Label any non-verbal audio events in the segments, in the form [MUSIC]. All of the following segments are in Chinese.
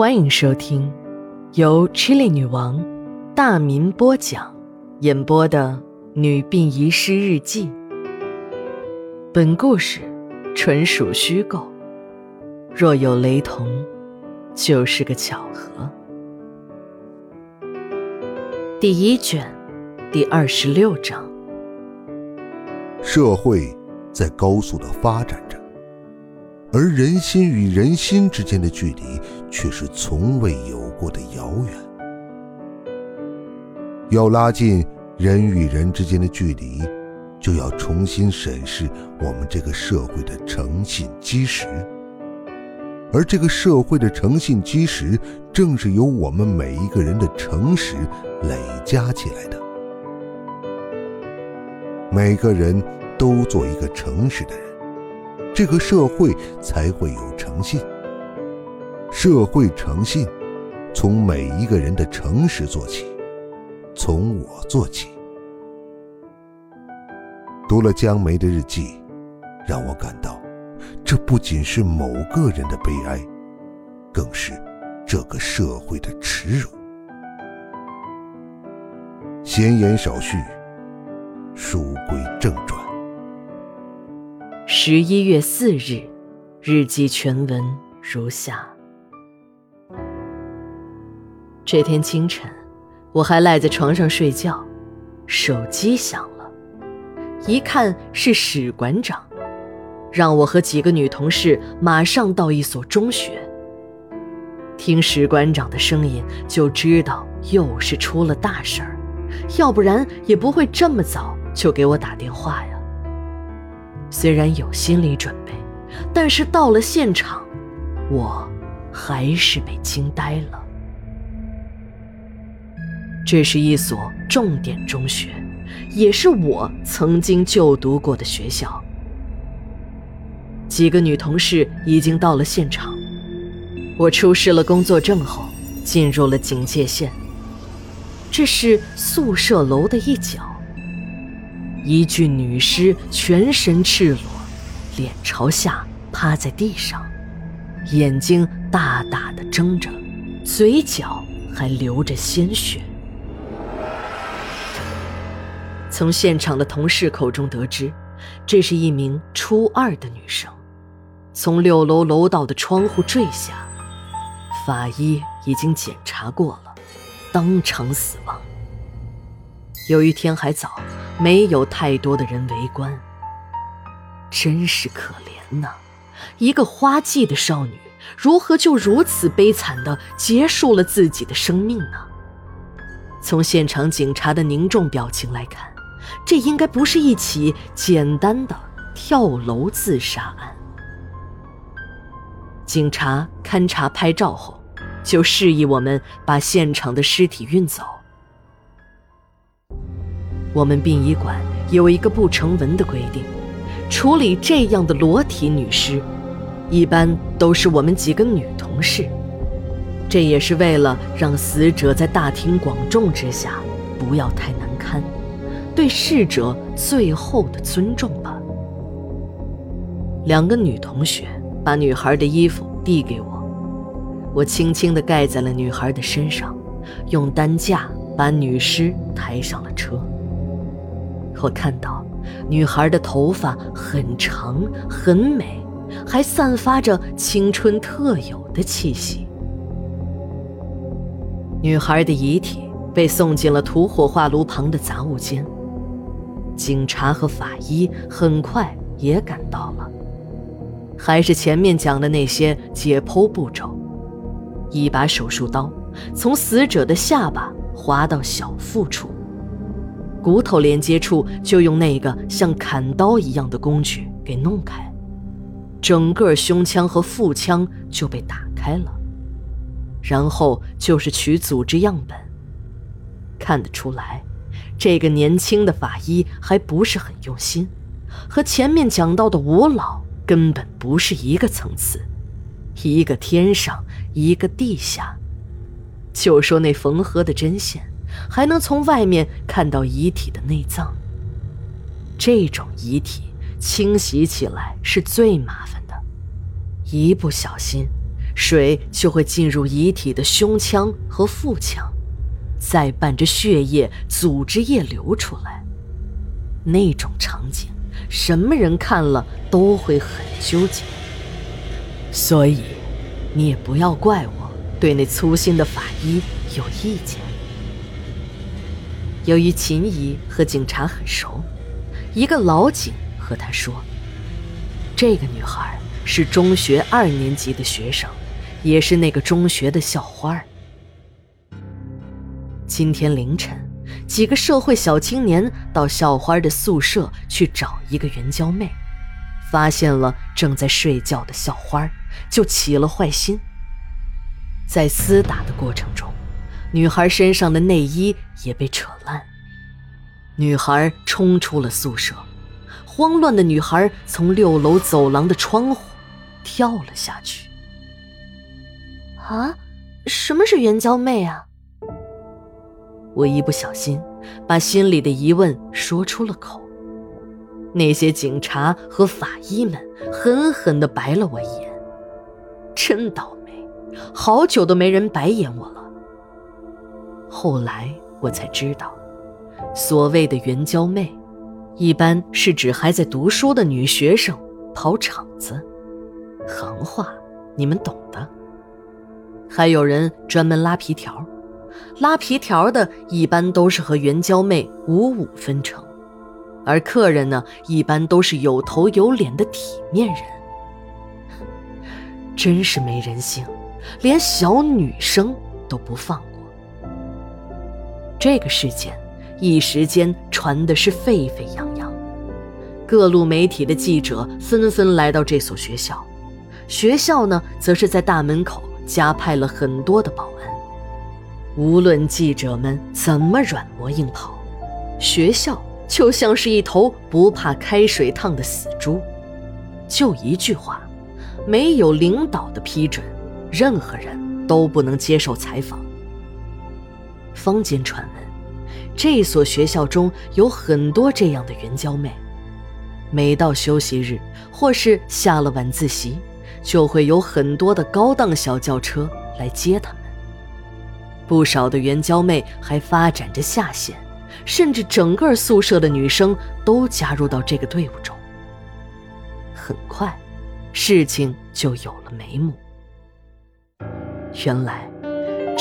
欢迎收听由 Chili 女王大民播讲、演播的《女病遗失日记》。本故事纯属虚构，若有雷同，就是个巧合。第一卷，第二十六章。社会在高速的发展着。而人心与人心之间的距离却是从未有过的遥远。要拉近人与人之间的距离，就要重新审视我们这个社会的诚信基石。而这个社会的诚信基石，正是由我们每一个人的诚实累加起来的。每个人都做一个诚实的人。这个社会才会有诚信。社会诚信，从每一个人的诚实做起，从我做起。读了江梅的日记，让我感到，这不仅是某个人的悲哀，更是这个社会的耻辱。闲言少叙，书归正传。十一月四日，日记全文如下：这天清晨，我还赖在床上睡觉，手机响了，一看是史馆长，让我和几个女同事马上到一所中学。听史馆长的声音就知道又是出了大事儿，要不然也不会这么早就给我打电话呀。虽然有心理准备，但是到了现场，我还是被惊呆了。这是一所重点中学，也是我曾经就读过的学校。几个女同事已经到了现场，我出示了工作证后，进入了警戒线。这是宿舍楼的一角。一具女尸全身赤裸，脸朝下趴在地上，眼睛大大的睁着，嘴角还流着鲜血。从现场的同事口中得知，这是一名初二的女生，从六楼楼道的窗户坠下，法医已经检查过了，当场死亡。由于天还早。没有太多的人围观，真是可怜呐！一个花季的少女，如何就如此悲惨的结束了自己的生命呢？从现场警察的凝重表情来看，这应该不是一起简单的跳楼自杀案。警察勘察拍照后，就示意我们把现场的尸体运走。我们殡仪馆有一个不成文的规定，处理这样的裸体女尸，一般都是我们几个女同事。这也是为了让死者在大庭广众之下不要太难堪，对逝者最后的尊重吧。两个女同学把女孩的衣服递给我，我轻轻地盖在了女孩的身上，用担架把女尸抬上了车。我看到，女孩的头发很长很美，还散发着青春特有的气息。女孩的遗体被送进了土火化炉旁的杂物间。警察和法医很快也赶到了，还是前面讲的那些解剖步骤：一把手术刀从死者的下巴划到小腹处。骨头连接处就用那个像砍刀一样的工具给弄开，整个胸腔和腹腔就被打开了，然后就是取组织样本。看得出来，这个年轻的法医还不是很用心，和前面讲到的吴老根本不是一个层次，一个天上，一个地下。就说那缝合的针线。还能从外面看到遗体的内脏。这种遗体清洗起来是最麻烦的，一不小心，水就会进入遗体的胸腔和腹腔，再伴着血液、组织液流出来。那种场景，什么人看了都会很纠结。所以，你也不要怪我对那粗心的法医有意见。由于秦姨和警察很熟，一个老警和他说：“这个女孩是中学二年级的学生，也是那个中学的校花。”今天凌晨，几个社会小青年到校花的宿舍去找一个援交妹，发现了正在睡觉的校花，就起了坏心。在厮打的过程中，女孩身上的内衣也被扯烂。女孩冲出了宿舍，慌乱的女孩从六楼走廊的窗户跳了下去。啊，什么是援交妹啊？我一不小心把心里的疑问说出了口。那些警察和法医们狠狠地白了我一眼，真倒霉，好久都没人白眼我了。后来我才知道。所谓的援交妹，一般是指还在读书的女学生跑场子，行话你们懂的。还有人专门拉皮条，拉皮条的一般都是和援交妹五五分成，而客人呢，一般都是有头有脸的体面人。真是没人性，连小女生都不放过。这个事件。一时间传的是沸沸扬扬，各路媒体的记者纷纷来到这所学校，学校呢，则是在大门口加派了很多的保安。无论记者们怎么软磨硬泡，学校就像是一头不怕开水烫的死猪。就一句话，没有领导的批准，任何人都不能接受采访。坊间传闻。这所学校中有很多这样的援交妹，每到休息日或是下了晚自习，就会有很多的高档小轿车来接他们。不少的援交妹还发展着下线，甚至整个宿舍的女生都加入到这个队伍中。很快，事情就有了眉目。原来，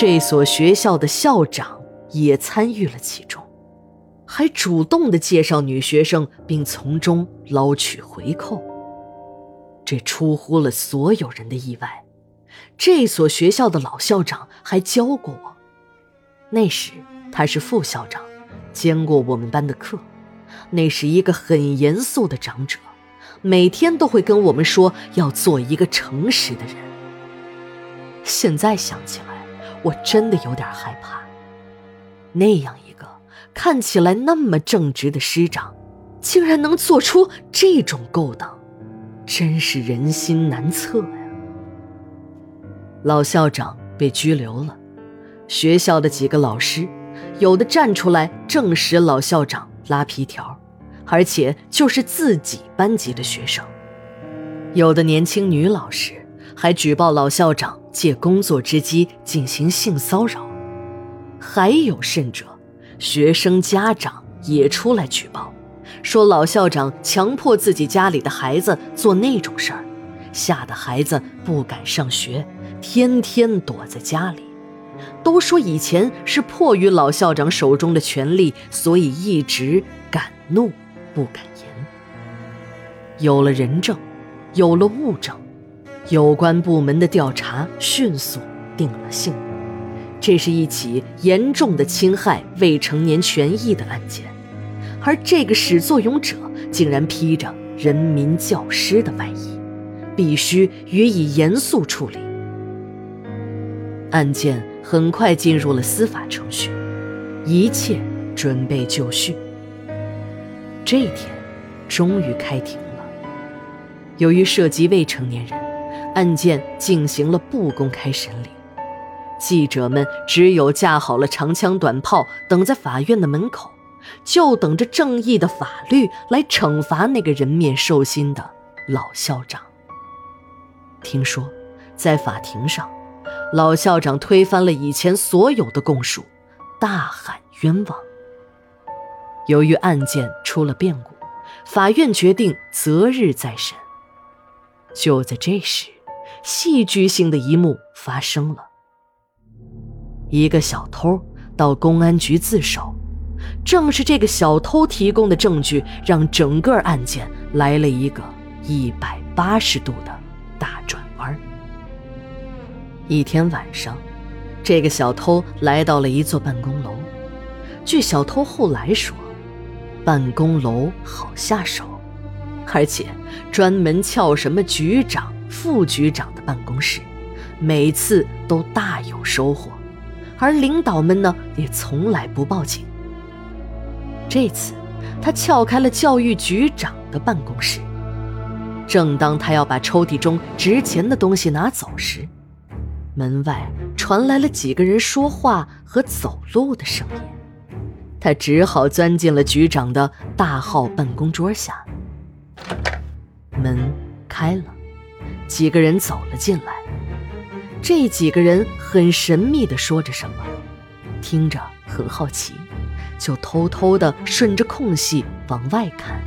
这所学校的校长。也参与了其中，还主动的介绍女学生，并从中捞取回扣。这出乎了所有人的意外。这所学校的老校长还教过我，那时他是副校长，兼过我们班的课。那是一个很严肃的长者，每天都会跟我们说要做一个诚实的人。现在想起来，我真的有点害怕。那样一个看起来那么正直的师长，竟然能做出这种勾当，真是人心难测呀！老校长被拘留了，学校的几个老师有的站出来证实老校长拉皮条，而且就是自己班级的学生；有的年轻女老师还举报老校长借工作之机进行性骚扰。还有甚者，学生家长也出来举报，说老校长强迫自己家里的孩子做那种事儿，吓得孩子不敢上学，天天躲在家里。都说以前是迫于老校长手中的权力，所以一直敢怒不敢言。有了人证，有了物证，有关部门的调查迅速定了性。这是一起严重的侵害未成年权益的案件，而这个始作俑者竟然披着人民教师的外衣，必须予以严肃处理。案件很快进入了司法程序，一切准备就绪。这一天，终于开庭了。由于涉及未成年人，案件进行了不公开审理。记者们只有架好了长枪短炮，等在法院的门口，就等着正义的法律来惩罚那个人面兽心的老校长。听说，在法庭上，老校长推翻了以前所有的供述，大喊冤枉。由于案件出了变故，法院决定择日再审。就在这时，戏剧性的一幕发生了：一个小偷到公安局自首，正是这个小偷提供的证据，让整个案件来了一个一百八十度的大转弯。一天晚上，这个小偷来到了一座办公楼。据小偷后来说，办公楼好下手，而且专门撬什么局长、副局长的办公室，每次都大有收获。而领导们呢，也从来不报警。这次，他撬开了教育局长的办公室。正当他要把抽屉中值钱的东西拿走时，门外传来了几个人说话和走路的声音。他只好钻进了局长的大号办公桌下。门开了，几个人走了进来。这几个人很神秘地说着什么，听着很好奇，就偷偷地顺着空隙往外看。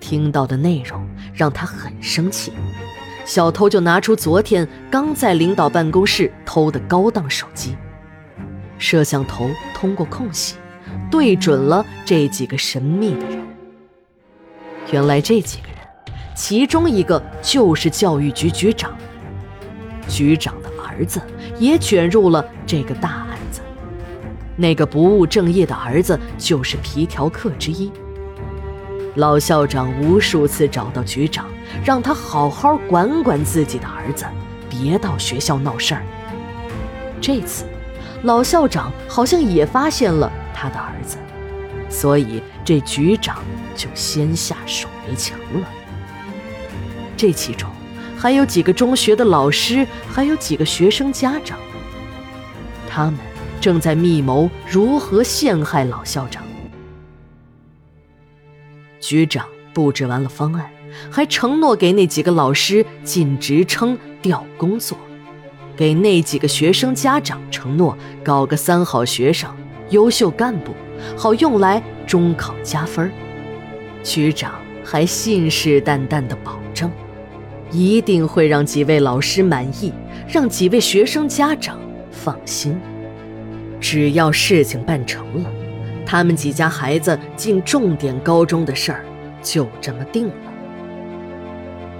听到的内容让他很生气，小偷就拿出昨天刚在领导办公室偷的高档手机。摄像头通过空隙，对准了这几个神秘的人。原来这几个人，其中一个就是教育局局长。局长的儿子也卷入了这个大案子。那个不务正业的儿子就是皮条客之一。老校长无数次找到局长，让他好好管管自己的儿子，别到学校闹事儿。这次。老校长好像也发现了他的儿子，所以这局长就先下手为强了。这其中还有几个中学的老师，还有几个学生家长，他们正在密谋如何陷害老校长。局长布置完了方案，还承诺给那几个老师进职称、调工作。给那几个学生家长承诺，搞个三好学生、优秀干部，好用来中考加分局长还信誓旦旦地保证，一定会让几位老师满意，让几位学生家长放心。只要事情办成了，他们几家孩子进重点高中的事儿就这么定了。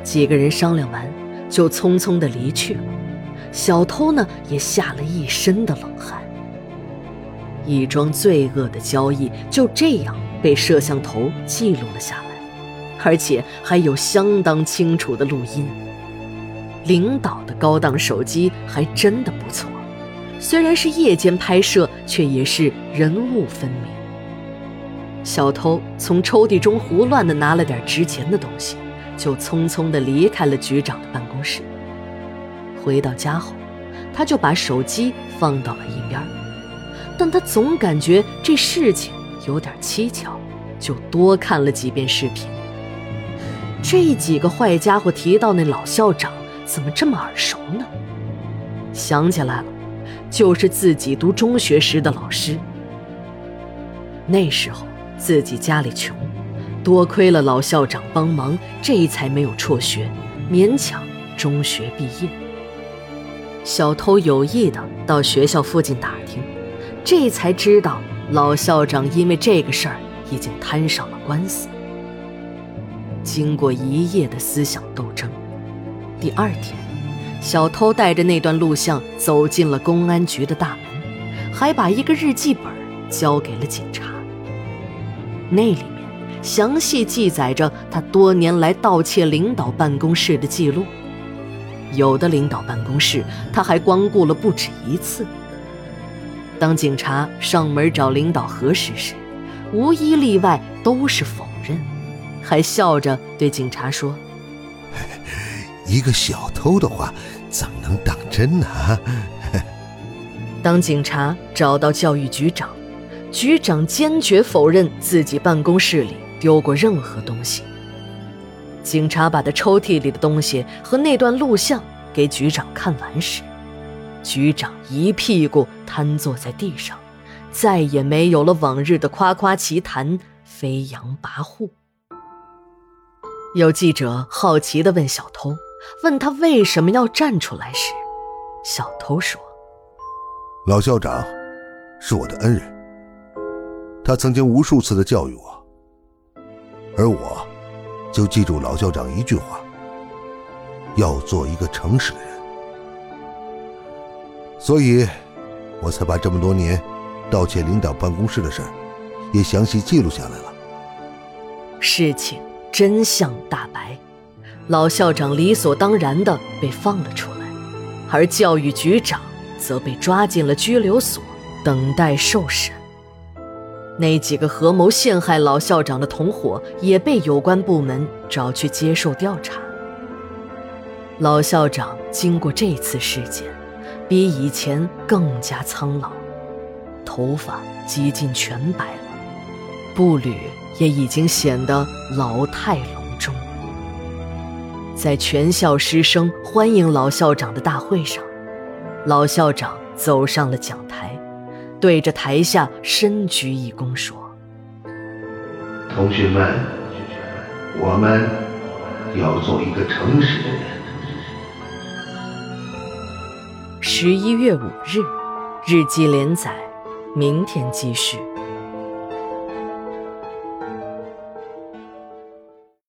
几个人商量完，就匆匆地离去了。小偷呢，也吓了一身的冷汗。一桩罪恶的交易就这样被摄像头记录了下来，而且还有相当清楚的录音。领导的高档手机还真的不错，虽然是夜间拍摄，却也是人物分明。小偷从抽屉中胡乱的拿了点值钱的东西，就匆匆的离开了局长的办公室。回到家后，他就把手机放到了一边但他总感觉这事情有点蹊跷，就多看了几遍视频。这几个坏家伙提到那老校长，怎么这么耳熟呢？想起来了，就是自己读中学时的老师。那时候自己家里穷，多亏了老校长帮忙，这才没有辍学，勉强中学毕业。小偷有意的到学校附近打听，这才知道老校长因为这个事儿已经摊上了官司。经过一夜的思想斗争，第二天，小偷带着那段录像走进了公安局的大门，还把一个日记本交给了警察。那里面详细记载着他多年来盗窃领导办公室的记录。有的领导办公室，他还光顾了不止一次。当警察上门找领导核实时，无一例外都是否，还笑着对警察说：“ [LAUGHS] 一个小偷的话，怎么能当真呢？”当警察找到教育局长，局长坚决否认自己办公室里丢过任何东西。警察把他抽屉里的东西和那段录像给局长看完时，局长一屁股瘫坐在地上，再也没有了往日的夸夸其谈、飞扬跋扈。有记者好奇地问小偷：“问他为什么要站出来？”时，小偷说：“老校长是我的恩人，他曾经无数次的教育我，而我就记住老校长一句话：要做一个诚实的人。所以，我才把这么多年盗窃领导办公室的事儿也详细记录下来了。事情。”真相大白，老校长理所当然的被放了出来，而教育局长则被抓进了拘留所，等待受审。那几个合谋陷害老校长的同伙也被有关部门找去接受调查。老校长经过这次事件，比以前更加苍老，头发几近全白了，步履。也已经显得老态龙钟。在全校师生欢迎老校长的大会上，老校长走上了讲台，对着台下深鞠一躬说：“同学们，我们要做一个诚实的人。”十一月五日，日记连载，明天继续。